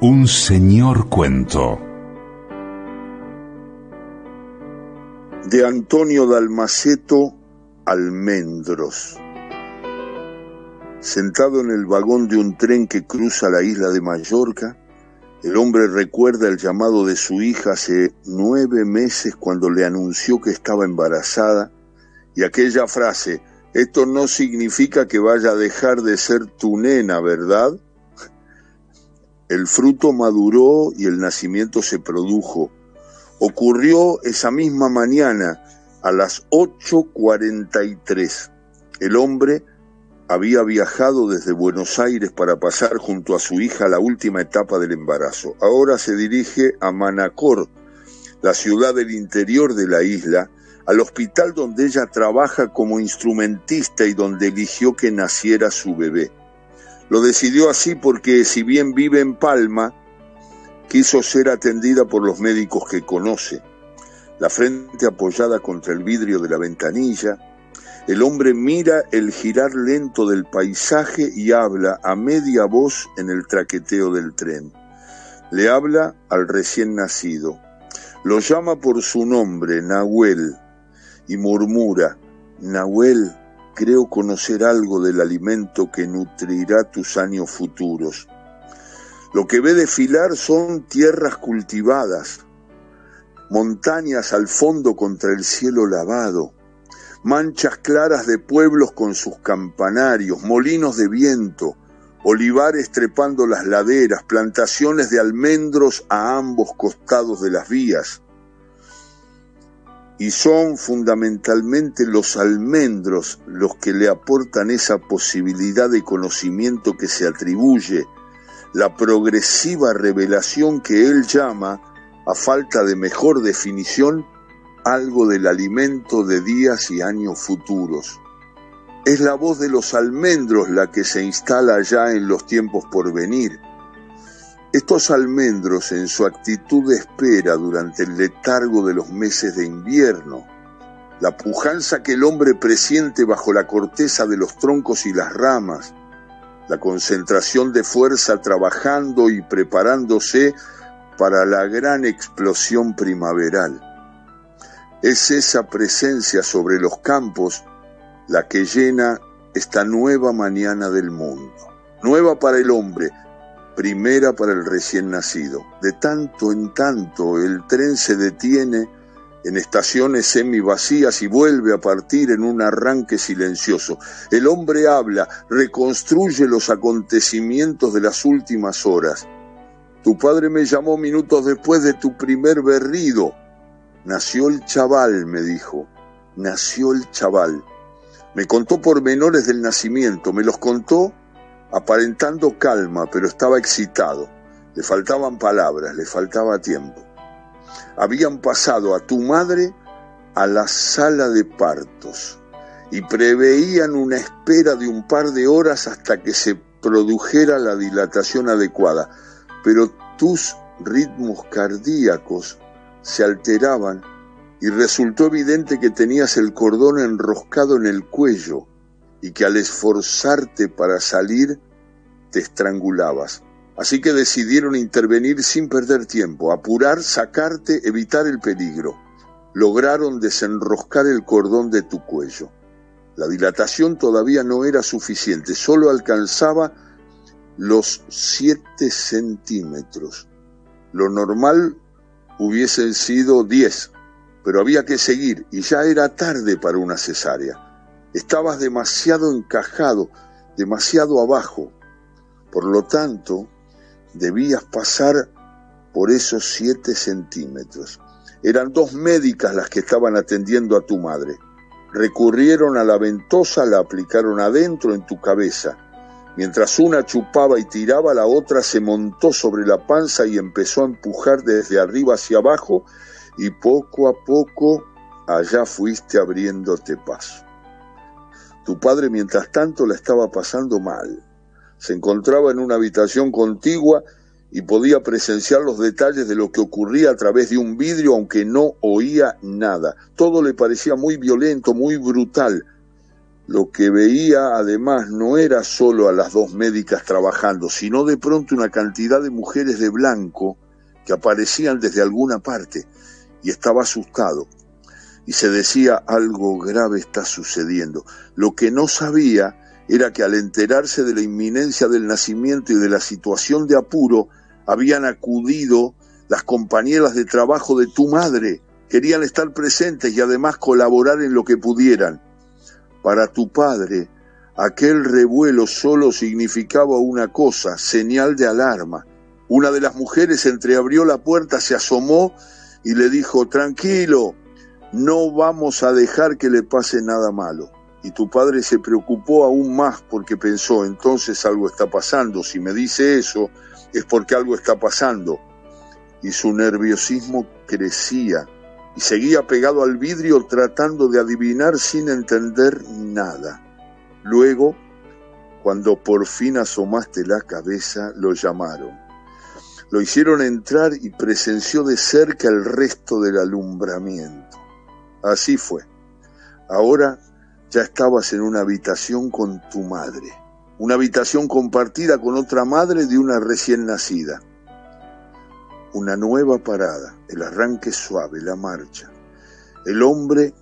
Un señor cuento. De Antonio Dalmaceto Almendros. Sentado en el vagón de un tren que cruza la isla de Mallorca, el hombre recuerda el llamado de su hija hace nueve meses cuando le anunció que estaba embarazada y aquella frase, esto no significa que vaya a dejar de ser tu nena, ¿verdad? El fruto maduró y el nacimiento se produjo. Ocurrió esa misma mañana a las 8.43. El hombre había viajado desde Buenos Aires para pasar junto a su hija la última etapa del embarazo. Ahora se dirige a Manacor, la ciudad del interior de la isla, al hospital donde ella trabaja como instrumentista y donde eligió que naciera su bebé. Lo decidió así porque si bien vive en Palma, quiso ser atendida por los médicos que conoce. La frente apoyada contra el vidrio de la ventanilla, el hombre mira el girar lento del paisaje y habla a media voz en el traqueteo del tren. Le habla al recién nacido. Lo llama por su nombre, Nahuel, y murmura, Nahuel, creo conocer algo del alimento que nutrirá tus años futuros. Lo que ve desfilar son tierras cultivadas, montañas al fondo contra el cielo lavado, manchas claras de pueblos con sus campanarios, molinos de viento, olivares trepando las laderas, plantaciones de almendros a ambos costados de las vías. Y son fundamentalmente los almendros los que le aportan esa posibilidad de conocimiento que se atribuye, la progresiva revelación que él llama, a falta de mejor definición, algo del alimento de días y años futuros. Es la voz de los almendros la que se instala ya en los tiempos por venir. Estos almendros en su actitud de espera durante el letargo de los meses de invierno, la pujanza que el hombre presiente bajo la corteza de los troncos y las ramas, la concentración de fuerza trabajando y preparándose para la gran explosión primaveral. Es esa presencia sobre los campos la que llena esta nueva mañana del mundo. Nueva para el hombre, primera para el recién nacido. De tanto en tanto el tren se detiene en estaciones semivacías y vuelve a partir en un arranque silencioso. El hombre habla, reconstruye los acontecimientos de las últimas horas. Tu padre me llamó minutos después de tu primer berrido, Nació el chaval, me dijo, nació el chaval. Me contó pormenores del nacimiento, me los contó aparentando calma, pero estaba excitado. Le faltaban palabras, le faltaba tiempo. Habían pasado a tu madre a la sala de partos y preveían una espera de un par de horas hasta que se produjera la dilatación adecuada, pero tus ritmos cardíacos se alteraban y resultó evidente que tenías el cordón enroscado en el cuello y que al esforzarte para salir te estrangulabas. Así que decidieron intervenir sin perder tiempo, apurar, sacarte, evitar el peligro. Lograron desenroscar el cordón de tu cuello. La dilatación todavía no era suficiente, solo alcanzaba los siete centímetros. Lo normal hubiesen sido diez, pero había que seguir y ya era tarde para una cesárea. Estabas demasiado encajado, demasiado abajo. Por lo tanto, debías pasar por esos siete centímetros. Eran dos médicas las que estaban atendiendo a tu madre. Recurrieron a la ventosa, la aplicaron adentro en tu cabeza Mientras una chupaba y tiraba, la otra se montó sobre la panza y empezó a empujar desde arriba hacia abajo y poco a poco allá fuiste abriéndote paso. Tu padre, mientras tanto, la estaba pasando mal. Se encontraba en una habitación contigua y podía presenciar los detalles de lo que ocurría a través de un vidrio, aunque no oía nada. Todo le parecía muy violento, muy brutal. Lo que veía además no era solo a las dos médicas trabajando, sino de pronto una cantidad de mujeres de blanco que aparecían desde alguna parte y estaba asustado. Y se decía algo grave está sucediendo. Lo que no sabía era que al enterarse de la inminencia del nacimiento y de la situación de apuro, habían acudido las compañeras de trabajo de tu madre, querían estar presentes y además colaborar en lo que pudieran. Para tu padre, aquel revuelo solo significaba una cosa, señal de alarma. Una de las mujeres entreabrió la puerta, se asomó y le dijo, tranquilo, no vamos a dejar que le pase nada malo. Y tu padre se preocupó aún más porque pensó, entonces algo está pasando, si me dice eso es porque algo está pasando. Y su nerviosismo crecía y seguía pegado al vidrio tratando de adivinar sin entender nada. Luego, cuando por fin asomaste la cabeza, lo llamaron. Lo hicieron entrar y presenció de cerca el resto del alumbramiento. Así fue. Ahora ya estabas en una habitación con tu madre, una habitación compartida con otra madre de una recién nacida. Una nueva parada, el arranque suave, la marcha. El hombre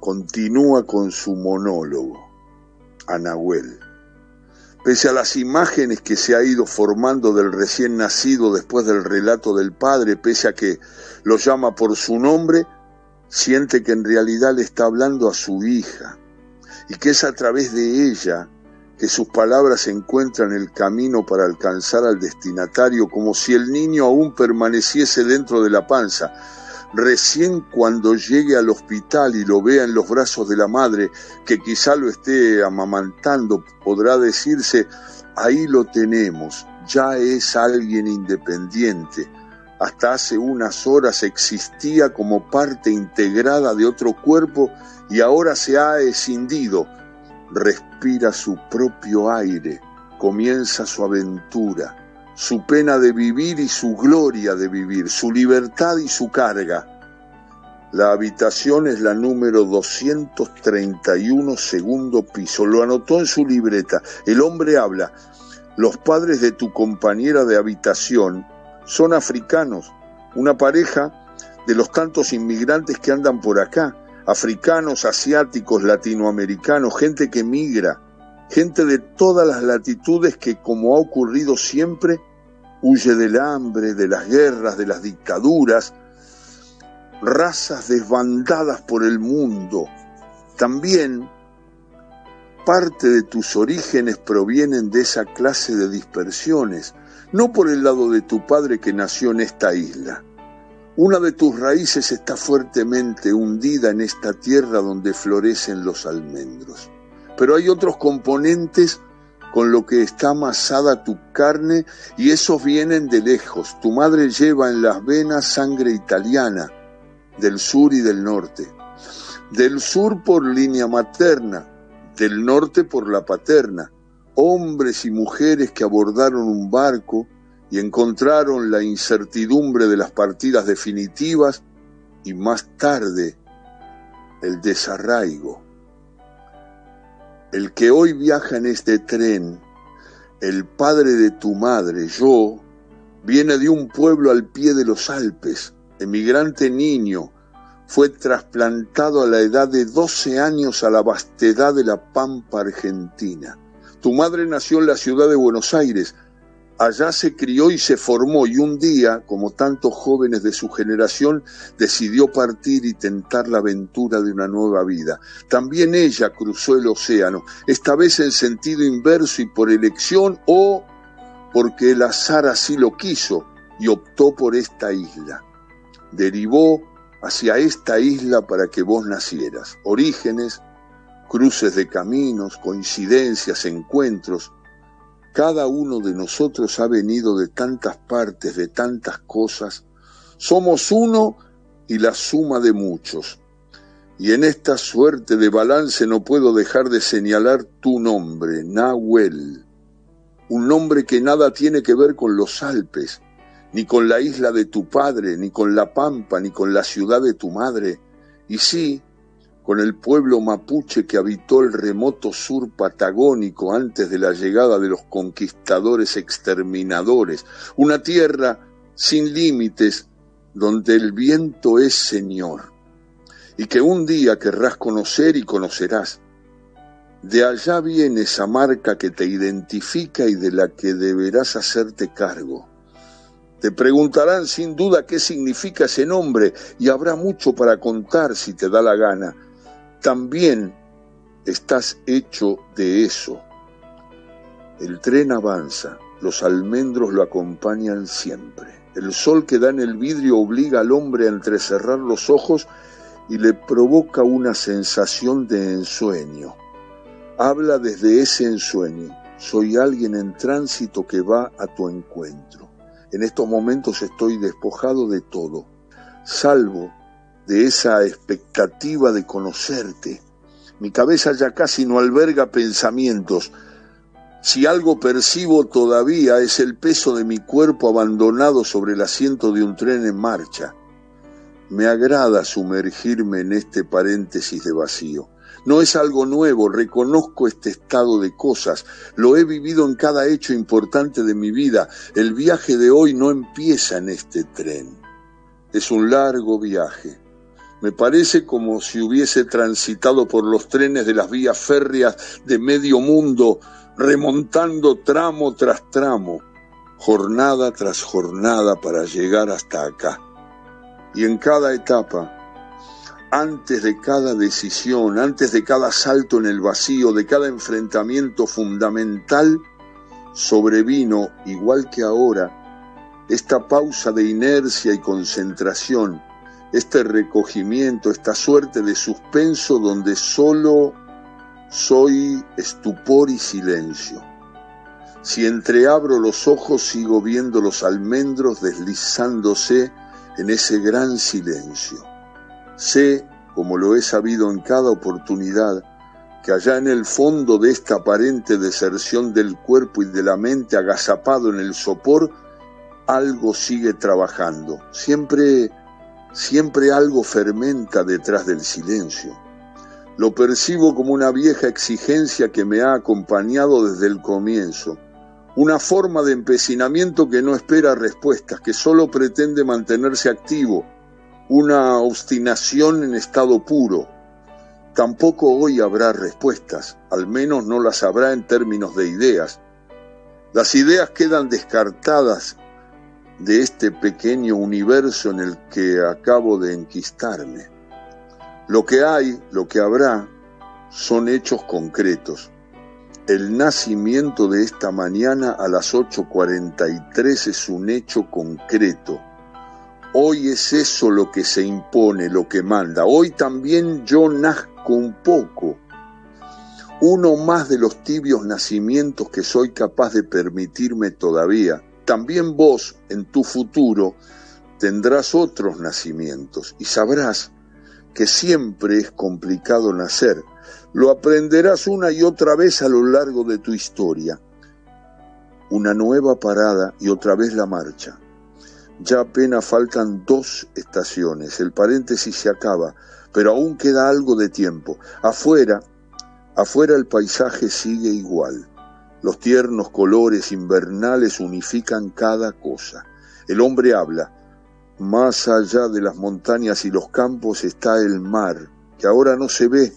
continúa con su monólogo. Anahuel. Pese a las imágenes que se ha ido formando del recién nacido después del relato del padre, pese a que lo llama por su nombre, siente que en realidad le está hablando a su hija, y que es a través de ella que sus palabras encuentran el camino para alcanzar al destinatario como si el niño aún permaneciese dentro de la panza. Recién cuando llegue al hospital y lo vea en los brazos de la madre, que quizá lo esté amamantando, podrá decirse, ahí lo tenemos, ya es alguien independiente. Hasta hace unas horas existía como parte integrada de otro cuerpo y ahora se ha escindido, respira su propio aire, comienza su aventura, su pena de vivir y su gloria de vivir, su libertad y su carga. La habitación es la número 231, segundo piso. Lo anotó en su libreta. El hombre habla. Los padres de tu compañera de habitación son africanos, una pareja de los tantos inmigrantes que andan por acá africanos, asiáticos, latinoamericanos, gente que migra, gente de todas las latitudes que, como ha ocurrido siempre, huye del hambre, de las guerras, de las dictaduras, razas desbandadas por el mundo. También parte de tus orígenes provienen de esa clase de dispersiones, no por el lado de tu padre que nació en esta isla, una de tus raíces está fuertemente hundida en esta tierra donde florecen los almendros. Pero hay otros componentes con lo que está amasada tu carne y esos vienen de lejos. Tu madre lleva en las venas sangre italiana, del sur y del norte. Del sur por línea materna, del norte por la paterna. Hombres y mujeres que abordaron un barco, y encontraron la incertidumbre de las partidas definitivas y más tarde el desarraigo. El que hoy viaja en este tren, el padre de tu madre, yo, viene de un pueblo al pie de los Alpes, emigrante niño, fue trasplantado a la edad de 12 años a la vastedad de la Pampa Argentina. Tu madre nació en la ciudad de Buenos Aires, Allá se crió y se formó y un día, como tantos jóvenes de su generación, decidió partir y tentar la aventura de una nueva vida. También ella cruzó el océano, esta vez en sentido inverso y por elección o porque el azar así lo quiso y optó por esta isla. Derivó hacia esta isla para que vos nacieras. Orígenes, cruces de caminos, coincidencias, encuentros, cada uno de nosotros ha venido de tantas partes, de tantas cosas. Somos uno y la suma de muchos. Y en esta suerte de balance no puedo dejar de señalar tu nombre, Nahuel. Un nombre que nada tiene que ver con los Alpes, ni con la isla de tu padre, ni con la Pampa, ni con la ciudad de tu madre. Y sí, con el pueblo mapuche que habitó el remoto sur patagónico antes de la llegada de los conquistadores exterminadores, una tierra sin límites donde el viento es Señor, y que un día querrás conocer y conocerás. De allá viene esa marca que te identifica y de la que deberás hacerte cargo. Te preguntarán sin duda qué significa ese nombre y habrá mucho para contar si te da la gana también estás hecho de eso. El tren avanza, los almendros lo acompañan siempre. El sol que da en el vidrio obliga al hombre a entrecerrar los ojos y le provoca una sensación de ensueño. Habla desde ese ensueño. Soy alguien en tránsito que va a tu encuentro. En estos momentos estoy despojado de todo, salvo de esa expectativa de conocerte. Mi cabeza ya casi no alberga pensamientos. Si algo percibo todavía es el peso de mi cuerpo abandonado sobre el asiento de un tren en marcha. Me agrada sumergirme en este paréntesis de vacío. No es algo nuevo, reconozco este estado de cosas, lo he vivido en cada hecho importante de mi vida. El viaje de hoy no empieza en este tren. Es un largo viaje, me parece como si hubiese transitado por los trenes de las vías férreas de medio mundo, remontando tramo tras tramo, jornada tras jornada para llegar hasta acá. Y en cada etapa, antes de cada decisión, antes de cada salto en el vacío, de cada enfrentamiento fundamental, sobrevino, igual que ahora, esta pausa de inercia y concentración este recogimiento, esta suerte de suspenso donde solo soy estupor y silencio. Si entreabro los ojos sigo viendo los almendros deslizándose en ese gran silencio. Sé, como lo he sabido en cada oportunidad, que allá en el fondo de esta aparente deserción del cuerpo y de la mente agazapado en el sopor, algo sigue trabajando, siempre Siempre algo fermenta detrás del silencio. Lo percibo como una vieja exigencia que me ha acompañado desde el comienzo, una forma de empecinamiento que no espera respuestas, que solo pretende mantenerse activo, una obstinación en estado puro. Tampoco hoy habrá respuestas, al menos no las habrá en términos de ideas. Las ideas quedan descartadas de este pequeño universo en el que acabo de enquistarme. Lo que hay, lo que habrá, son hechos concretos. El nacimiento de esta mañana a las 8.43 es un hecho concreto. Hoy es eso lo que se impone, lo que manda. Hoy también yo nazco un poco. Uno más de los tibios nacimientos que soy capaz de permitirme todavía también vos en tu futuro tendrás otros nacimientos y sabrás que siempre es complicado nacer. Lo aprenderás una y otra vez a lo largo de tu historia. Una nueva parada y otra vez la marcha. Ya apenas faltan dos estaciones, el paréntesis se acaba, pero aún queda algo de tiempo. Afuera, afuera el paisaje sigue igual. Los tiernos colores invernales unifican cada cosa. El hombre habla. Más allá de las montañas y los campos está el mar, que ahora no se ve,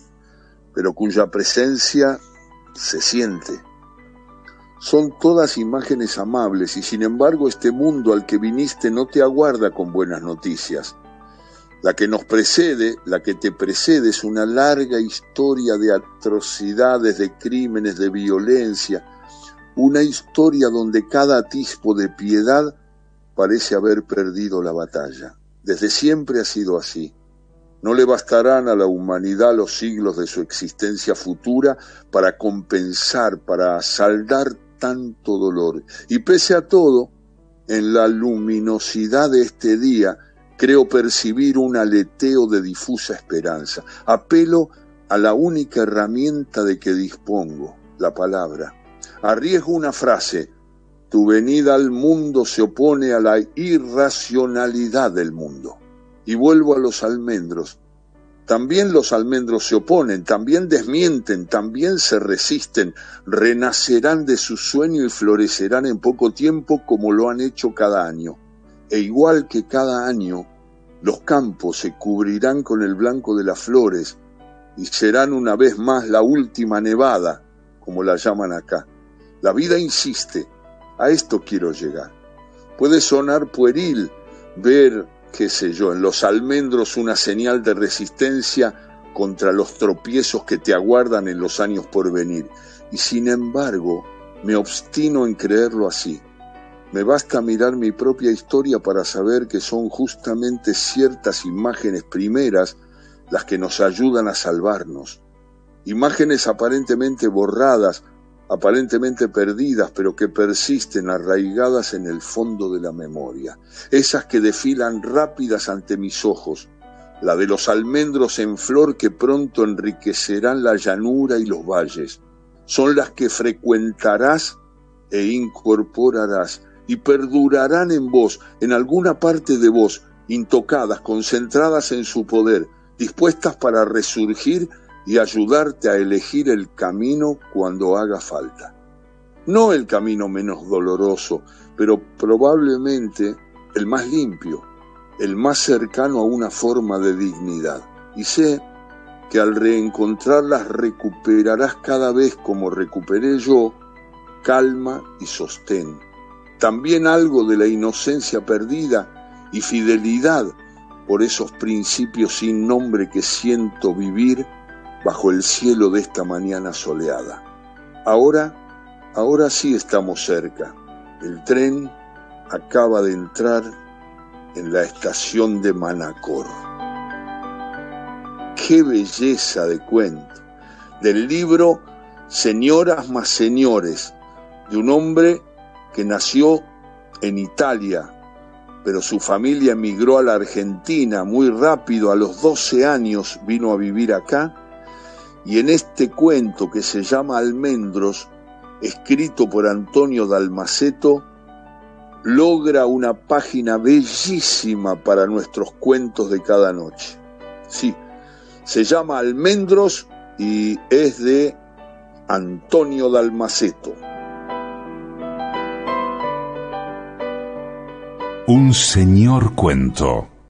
pero cuya presencia se siente. Son todas imágenes amables y sin embargo este mundo al que viniste no te aguarda con buenas noticias. La que nos precede, la que te precede es una larga historia de atrocidades, de crímenes, de violencia, una historia donde cada atisbo de piedad parece haber perdido la batalla. Desde siempre ha sido así. No le bastarán a la humanidad los siglos de su existencia futura para compensar, para saldar tanto dolor. Y pese a todo, en la luminosidad de este día, creo percibir un aleteo de difusa esperanza. Apelo a la única herramienta de que dispongo, la palabra. Arriesgo una frase. Tu venida al mundo se opone a la irracionalidad del mundo. Y vuelvo a los almendros. También los almendros se oponen, también desmienten, también se resisten, renacerán de su sueño y florecerán en poco tiempo como lo han hecho cada año. E igual que cada año, los campos se cubrirán con el blanco de las flores y serán una vez más la última nevada, como la llaman acá. La vida insiste, a esto quiero llegar. Puede sonar pueril ver qué sé yo, en los almendros una señal de resistencia contra los tropiezos que te aguardan en los años por venir. Y sin embargo, me obstino en creerlo así. Me basta mirar mi propia historia para saber que son justamente ciertas imágenes primeras las que nos ayudan a salvarnos. Imágenes aparentemente borradas aparentemente perdidas, pero que persisten arraigadas en el fondo de la memoria, esas que desfilan rápidas ante mis ojos, la de los almendros en flor que pronto enriquecerán la llanura y los valles, son las que frecuentarás e incorporarás y perdurarán en vos, en alguna parte de vos, intocadas, concentradas en su poder, dispuestas para resurgir y ayudarte a elegir el camino cuando haga falta. No el camino menos doloroso, pero probablemente el más limpio, el más cercano a una forma de dignidad. Y sé que al reencontrarlas recuperarás cada vez como recuperé yo calma y sostén. También algo de la inocencia perdida y fidelidad por esos principios sin nombre que siento vivir bajo el cielo de esta mañana soleada. Ahora, ahora sí estamos cerca. El tren acaba de entrar en la estación de Manacor. Qué belleza de cuento. Del libro Señoras más Señores, de un hombre que nació en Italia, pero su familia emigró a la Argentina muy rápido, a los 12 años vino a vivir acá y en este cuento que se llama Almendros, escrito por Antonio Dalmaceto, logra una página bellísima para nuestros cuentos de cada noche. Sí, se llama Almendros y es de Antonio Dalmaceto. Un señor cuento.